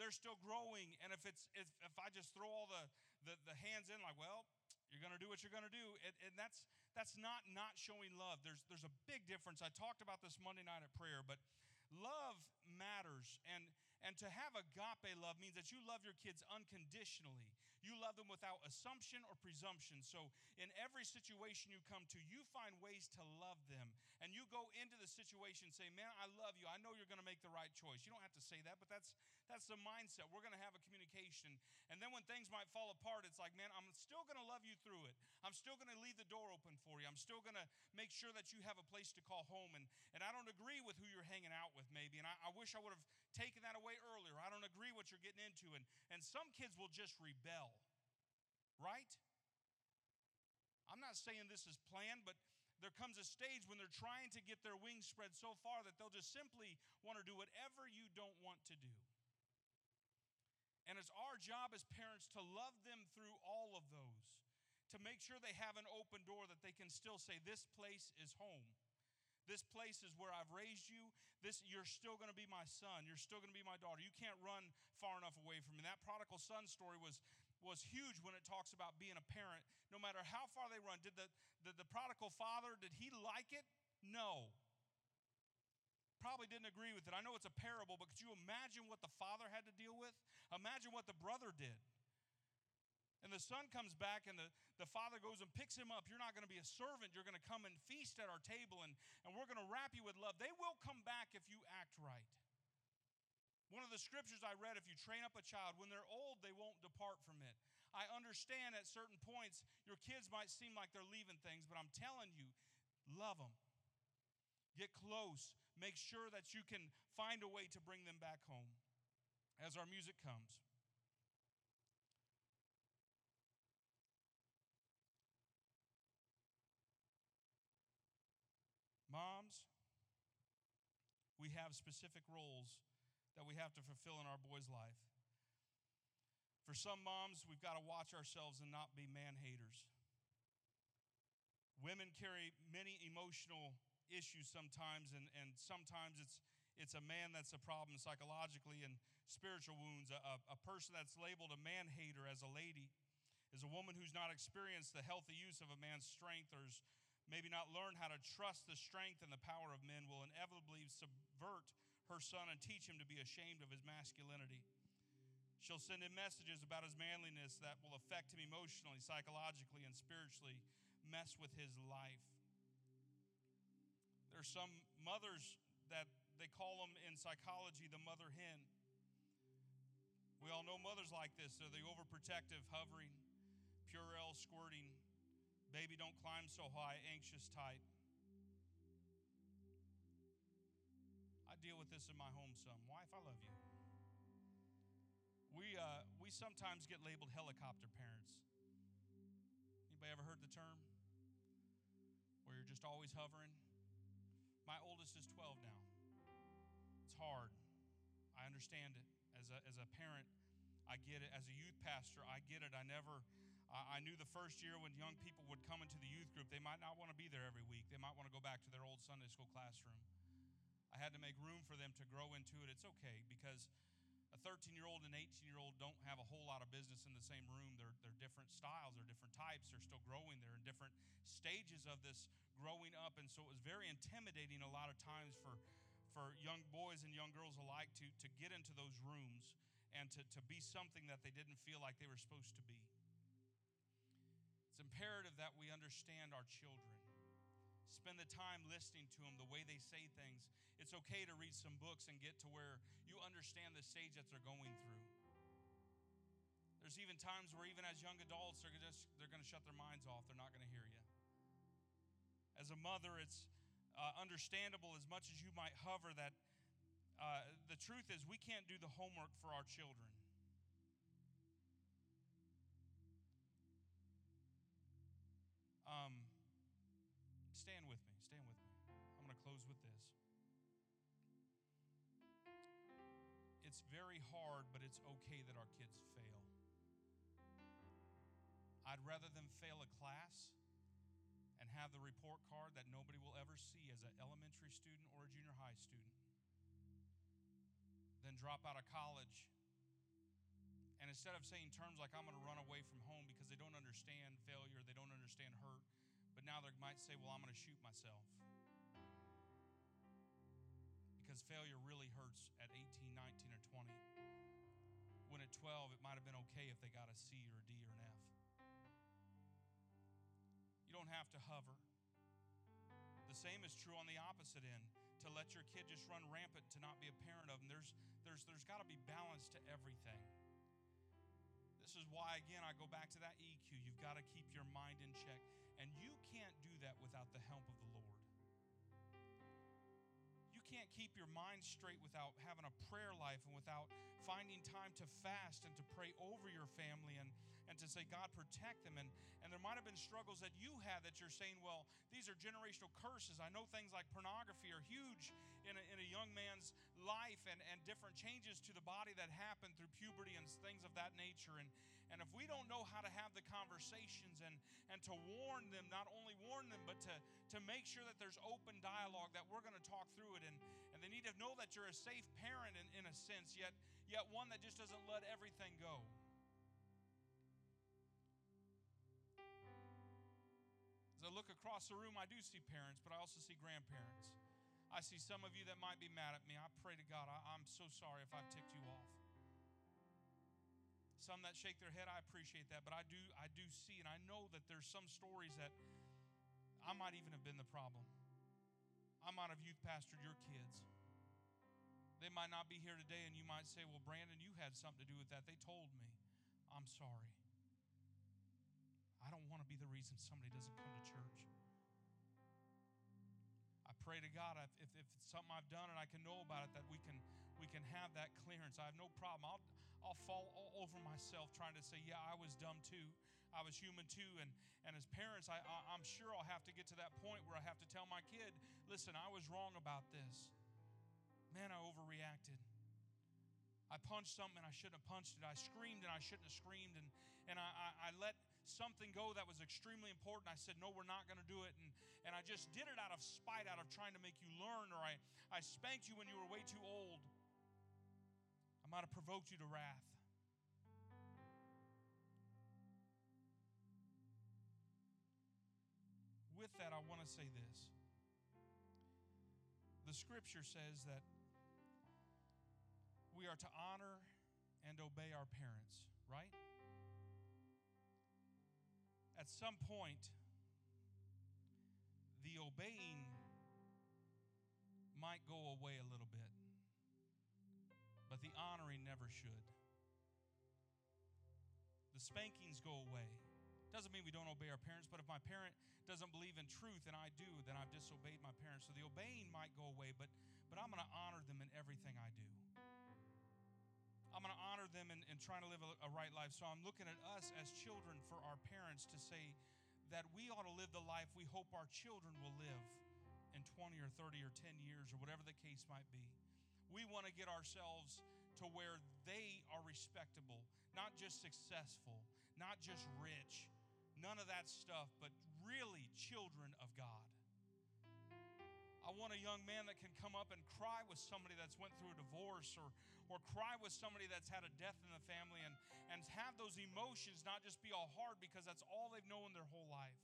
They're still growing. And if it's if, if I just throw all the, the, the hands in like, well, you're going to do what you're going to do. And, and that's that's not not showing love. There's there's a big difference. I talked about this Monday night at prayer, but love matters. And and to have agape love means that you love your kids unconditionally. You love them without assumption or presumption. So, in every situation you come to, you find ways to love them. And you go into the situation say, Man, I love you. I know you're going to make the right choice. You don't have to say that, but that's, that's the mindset. We're going to have a communication. And then when things might fall apart, it's like, Man, I'm still going to love you through it. I'm still going to leave the door open for you. I'm still going to make sure that you have a place to call home. And, and I don't agree with who you're hanging out with, maybe. And I, I wish I would have taken that away earlier. I don't agree with what you're getting into. And, and some kids will just rebel right? I'm not saying this is planned, but there comes a stage when they're trying to get their wings spread so far that they'll just simply want to do whatever you don't want to do. And it's our job as parents to love them through all of those, to make sure they have an open door that they can still say, This place is home. This place is where I've raised you. This you're still going to be my son. You're still going to be my daughter. You can't run far enough away from me. That prodigal son story was was huge when it talks about being a parent. No matter how far they run, did the, the, prodigal father, did he like it? No. Probably didn't agree with it. I know it's a parable, but could you imagine what the father had to deal with? Imagine what the brother did. And the son comes back, and the, the father goes and picks him up. You're not going to be a servant. You're going to come and feast at our table, and, and we're going to wrap you with love. They will come back if you act right. One of the scriptures I read if you train up a child, when they're old, they won't depart from it. I understand at certain points your kids might seem like they're leaving things, but I'm telling you, love them. Get close. Make sure that you can find a way to bring them back home as our music comes. Moms, we have specific roles that we have to fulfill in our boy's life. For some moms, we've got to watch ourselves and not be man haters. Women carry many emotional issues sometimes, and, and sometimes it's, it's a man that's a problem psychologically and spiritual wounds. A, a, person that's labeled a man hater as a lady is a woman who's not experienced the healthy use of a man's strength or maybe not learned how to trust the strength and the power of men will inevitably subvert her son and teach him to be ashamed of his masculinity. She'll send him messages about his manliness that will affect him emotionally, psychologically, and spiritually, mess with his life. There's some mothers that they call them in psychology the mother hen. We all know mothers like this. They're the overprotective, hovering, Purell squirting, baby don't climb so high, anxious type. Deal with this in my home some. Wife, I love you. We, uh, we sometimes get labeled helicopter parents. Anybody ever heard the term? Where you're just always hovering? My oldest is 12 now. It's hard. I understand it. As a, as a parent, I get it. As a youth pastor, I get it. I never, I, I knew the first year when young people would come into the youth group, they might not want to be there every week. They might want to go back to their old Sunday school classroom. I had to make room for them to grow into it. It's okay because a 13 year old and 18 year old don't have a whole lot of business in the same room. They're, they're different styles, they're different types, they're still growing, they're in different stages of this growing up. And so it was very intimidating a lot of times for, for young boys and young girls alike to, to get into those rooms and to, to be something that they didn't feel like they were supposed to be. It's imperative that we understand our children. Spend the time listening to them, the way they say things. It's okay to read some books and get to where you understand the stage that they're going through. There's even times where, even as young adults, they're just they're going to shut their minds off. They're not going to hear you. As a mother, it's uh, understandable as much as you might hover that uh, the truth is we can't do the homework for our children. It's very hard, but it's okay that our kids fail. I'd rather them fail a class and have the report card that nobody will ever see as an elementary student or a junior high student than drop out of college and instead of saying terms like, I'm going to run away from home because they don't understand failure, they don't understand hurt, but now they might say, Well, I'm going to shoot myself. Because failure really hurts at 18, 19, or 20. When at 12, it might have been okay if they got a C or a D or an F. You don't have to hover. The same is true on the opposite end. To let your kid just run rampant, to not be a parent of them. There's, there's, there's got to be balance to everything. This is why, again, I go back to that EQ. You've got to keep your mind in check. And you can't do that without the help of the Lord. Keep your mind straight without having a prayer life and without finding time to fast and to pray over your family and, and to say, God, protect them. And, and there might have been struggles that you had that you're saying, well, these are generational curses. I know things like pornography are huge in a, in a young man's life and, and different changes to the body that happen through puberty and things of that nature. And, and if we don't know how to have the conversations and, and to warn them, not only warn them, but to, to make sure that there's open dialogue, that we're going to talk through it. And, and they need to know that you're a safe parent in, in a sense, yet, yet one that just doesn't let everything go. As I look across the room, I do see parents, but I also see grandparents. I see some of you that might be mad at me. I pray to God, I, I'm so sorry if I've ticked you off. Some that shake their head, I appreciate that, but I do, I do see, and I know that there's some stories that I might even have been the problem. I might have youth pastored your kids. They might not be here today, and you might say, Well, Brandon, you had something to do with that. They told me. I'm sorry. I don't want to be the reason somebody doesn't come to church. I pray to God if, if, it's something I've done and I can know about it, that we can we can have that clearance. I have no problem. I'll I'll fall all over myself trying to say, yeah, I was dumb too. I was human too. And and as parents, I, I I'm sure I'll have to get to that point where I have to tell my kid, listen, I was wrong about this. Man, I overreacted. I punched something and I shouldn't have punched it. I screamed and I shouldn't have screamed. And, and I, I, I let something go that was extremely important. I said, No, we're not going to do it. And, and I just did it out of spite, out of trying to make you learn, or I, I spanked you when you were way too old. I might have provoked you to wrath. With that, I want to say this. The scripture says that we are to honor and obey our parents, right? At some point, the obeying might go away a little bit, but the honoring never should. The spankings go away. Doesn't mean we don't obey our parents, but if my parent doesn't believe in truth and I do, then I've disobeyed my parents. So the obeying might go away, but, but I'm going to honor them in everything I do. I'm going to honor them in, in trying to live a, a right life. So I'm looking at us as children for our parents to say that we ought to live the life we hope our children will live in 20 or 30 or 10 years or whatever the case might be. We want to get ourselves to where they are respectable, not just successful, not just rich, none of that stuff, but really children of God. I want a young man that can come up and cry with somebody that's went through a divorce or, or cry with somebody that's had a death in the family and, and have those emotions not just be all hard because that's all they've known their whole life.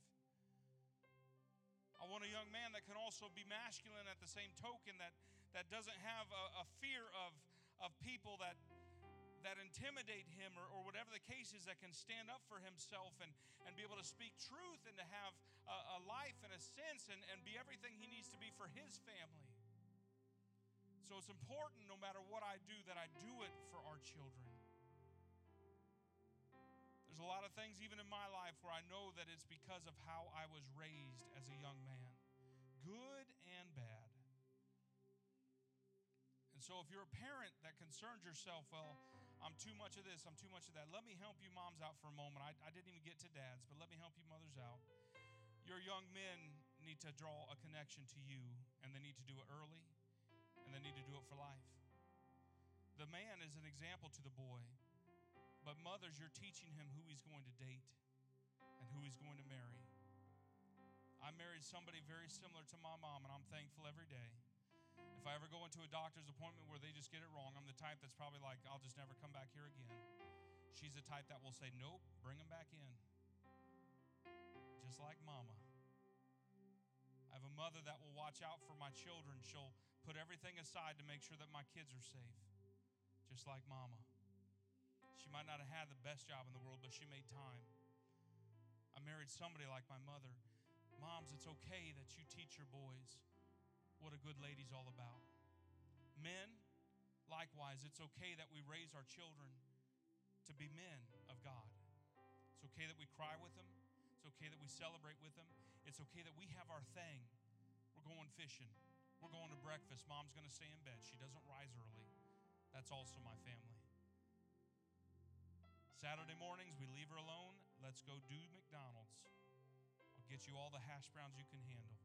I want a young man that can also be masculine at the same token that, that doesn't have a, a fear of, of people that that intimidate him or, or whatever the case is that can stand up for himself and, and be able to speak truth and to have a, a life and a sense and, and be everything he needs to be for his family. So it's important no matter what I do that I do it for our children. There's a lot of things even in my life where I know that it's because of how I was raised as a young man, good and bad. And so if you're a parent that concerns yourself, well, I'm too much of this, I'm too much of that. Let me help you moms out for a moment. I, I didn't even get to dads, but let me help you mothers out. Your young men need to draw a connection to you, and they need to do it early, and they need to do it for life. The man is an example to the boy, but mothers, you're teaching him who he's going to date and who he's going to marry. I married somebody very similar to my mom, and I'm thankful every day. If I ever go into a doctor's appointment where they just get it wrong, I'm the type that's probably like, I'll just never come back here again. She's the type that will say, Nope, bring them back in. Just like mama. I have a mother that will watch out for my children. She'll put everything aside to make sure that my kids are safe, just like mama. She might not have had the best job in the world, but she made time. I married somebody like my mother. Moms, it's okay that you teach your boys what a good lady's all about. Men, likewise, it's okay that we raise our children to be men of God. It's okay that we cry with them. It's okay that we celebrate with them. It's okay that we have our thing. We're going fishing. We're going to breakfast. Mom's going to stay in bed. She doesn't rise early. That's also my family. Saturday mornings, we leave her alone. Let's go do McDonald's. I'll get you all the hash browns you can handle.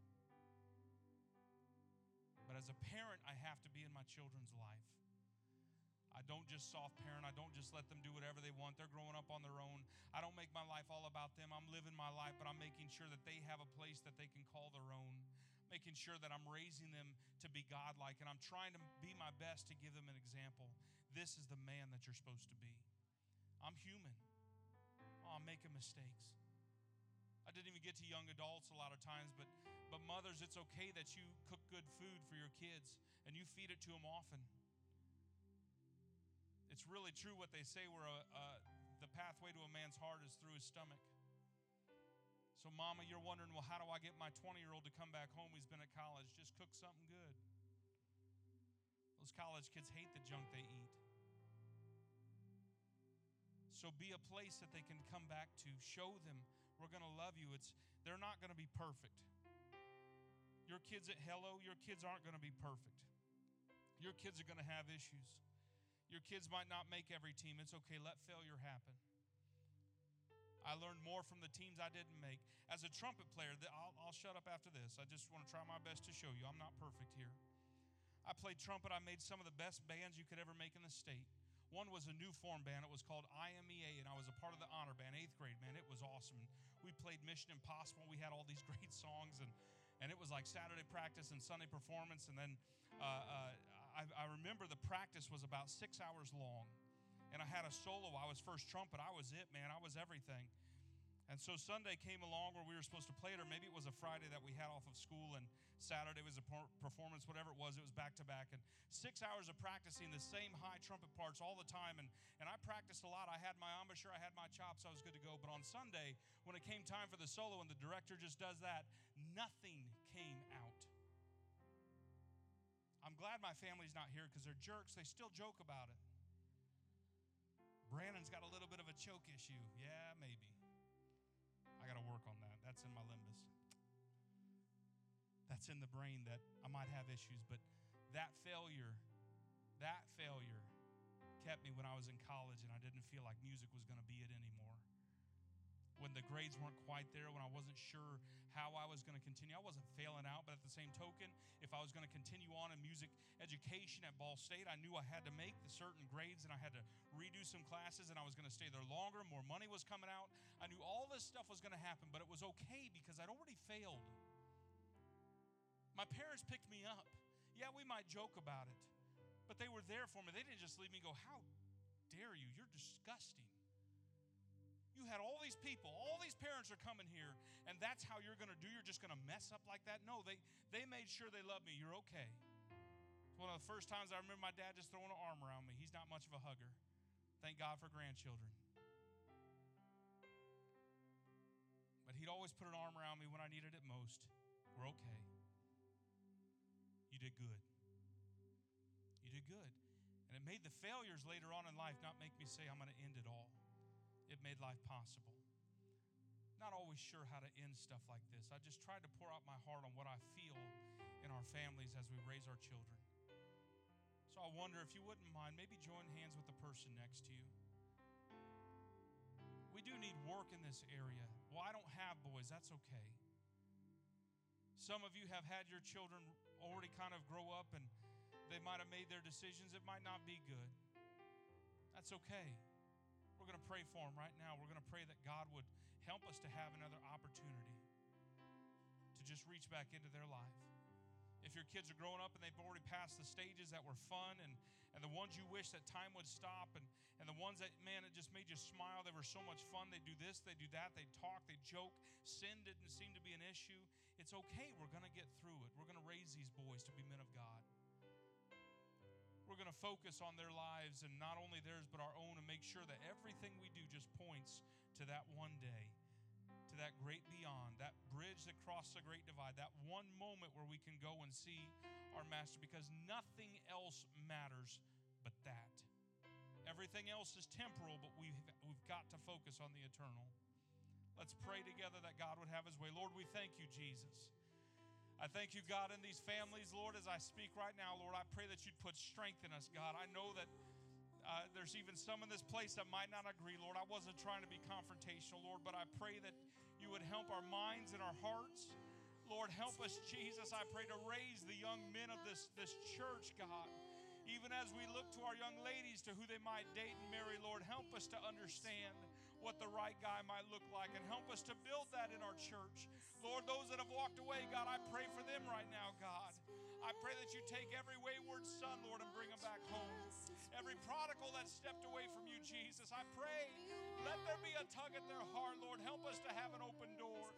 But as a parent, I have to be in my children's life. I don't just soft parent. I don't just let them do whatever they want. They're growing up on their own. I don't make my life all about them. I'm living my life, but I'm making sure that they have a place that they can call their own. Making sure that I'm raising them to be godlike and I'm trying to be my best to give them an example. This is the man that you're supposed to be. I'm human. Oh, I'm making mistakes. I didn't even get to young adults a lot of times, but but mothers, it's okay that you cook good food for your kids and you feed it to them often. It's really true what they say where a, a, the pathway to a man's heart is through his stomach. So, mama, you're wondering, well, how do I get my 20 year old to come back home? He's been at college. Just cook something good. Those college kids hate the junk they eat. So be a place that they can come back to. Show them we're going to love you. It's they're not going to be perfect. Your kids at Hello, your kids aren't going to be perfect. Your kids are going to have issues. Your kids might not make every team. It's okay. Let failure happen. I learned more from the teams I didn't make. As a trumpet player, I'll, I'll shut up after this. I just want to try my best to show you. I'm not perfect here. I played trumpet. I made some of the best bands you could ever make in the state. One was a new form band. It was called IMEA, and I was a part of the honor band, eighth grade. Man, it was awesome. We played Mission Impossible. We had all these great songs, and and it was like Saturday practice and Sunday performance. And then uh, uh, I, I remember the practice was about six hours long. And I had a solo. I was first trumpet. I was it, man. I was everything. And so Sunday came along where we were supposed to play it, or maybe it was a Friday that we had off of school, and Saturday was a performance, whatever it was, it was back to back. And six hours of practicing the same high trumpet parts all the time. And, and I practiced a lot. I had my embouchure, I had my chops, I was good to go. But on Sunday, when it came time for the solo and the director just does that, nothing came out. I'm glad my family's not here because they're jerks. They still joke about it. Brandon's got a little bit of a choke issue. Yeah, maybe. I got to work on that. That's in my limbic. That's in the brain that I might have issues, but that failure, that failure kept me when I was in college and I didn't feel like music was going to be it anymore. When the grades weren't quite there, when I wasn't sure how I was going to continue. I wasn't failing out, but at the same token, if I was going to continue on in music education at Ball State, I knew I had to make the certain grades and I had to redo some classes and I was going to stay there longer. More money was coming out. I knew all this stuff was going to happen, but it was okay because I'd already failed. My parents picked me up. Yeah, we might joke about it, but they were there for me. They didn't just leave me go, How dare you? You're disgusting. You had all these people, all these parents are coming here, and that's how you're going to do. You're just going to mess up like that? No, they, they made sure they loved me. You're okay. It's one of the first times I remember my dad just throwing an arm around me. He's not much of a hugger. Thank God for grandchildren. But he'd always put an arm around me when I needed it most. We're okay. You did good. You did good. And it made the failures later on in life not make me say, I'm going to end it all. It made life possible. Not always sure how to end stuff like this. I just tried to pour out my heart on what I feel in our families as we raise our children. So I wonder if you wouldn't mind, maybe join hands with the person next to you. We do need work in this area. Well, I don't have boys. That's okay. Some of you have had your children already kind of grow up and they might have made their decisions. It might not be good. That's okay. We're going to pray for them right now. We're going to pray that God would help us to have another opportunity to just reach back into their life. If your kids are growing up and they've already passed the stages that were fun and, and the ones you wish that time would stop and, and the ones that, man, it just made you smile, they were so much fun. They do this, they do that, they talk, they joke. Sin didn't seem to be an issue. It's okay. We're going to get through it. We're going to raise these boys to be men of God we're going to focus on their lives and not only theirs but our own and make sure that everything we do just points to that one day to that great beyond that bridge that crossed the great divide that one moment where we can go and see our master because nothing else matters but that. Everything else is temporal but we've, we've got to focus on the eternal. Let's pray together that god would have his way. Lord we thank you jesus I thank you, God, in these families, Lord, as I speak right now, Lord. I pray that you'd put strength in us, God. I know that uh, there's even some in this place that might not agree, Lord. I wasn't trying to be confrontational, Lord, but I pray that you would help our minds and our hearts. Lord, help us, Jesus. I pray to raise the young men of this, this church, God. Even as we look to our young ladies to who they might date and marry, Lord, help us to understand what the right guy might look like and help us to build that in our church. Lord, those that have walked away, God, I pray for them right now, God. I pray that you take every wayward son, Lord, and bring him back home. Every prodigal that stepped away from you, Jesus, I pray, let there be a tug at their heart, Lord. Help us to have an open door.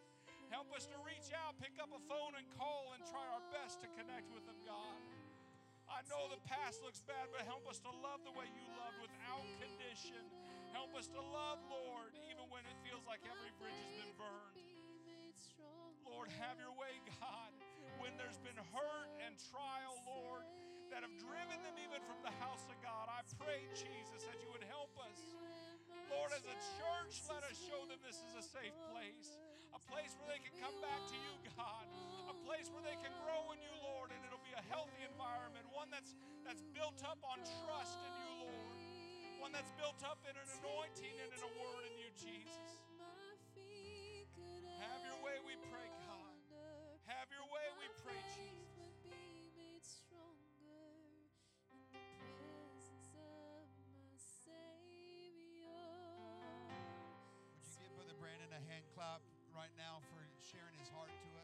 Help us to reach out, pick up a phone, and call and try our best to connect with them, God. I know the past looks bad, but help us to love the way you loved without condition. Help us to love, Lord, even when it feels like every bridge has been burned. Lord, have your way, God. When there's been hurt and trial, Lord, that have driven them even from the house of God, I pray, Jesus, that you would help us. Lord, as a church, let us show them this is a safe place, a place where they can come back to you, God, a place where they can grow in you, Lord, and it'll be a healthy environment, one that's that's built up on trust in you, Lord, one that's built up in an anointing and in a word in you, Jesus. Have your way, we pray, God. Have your way, we pray, Jesus. Would you give Brother Brandon a hand clap right now for sharing his heart to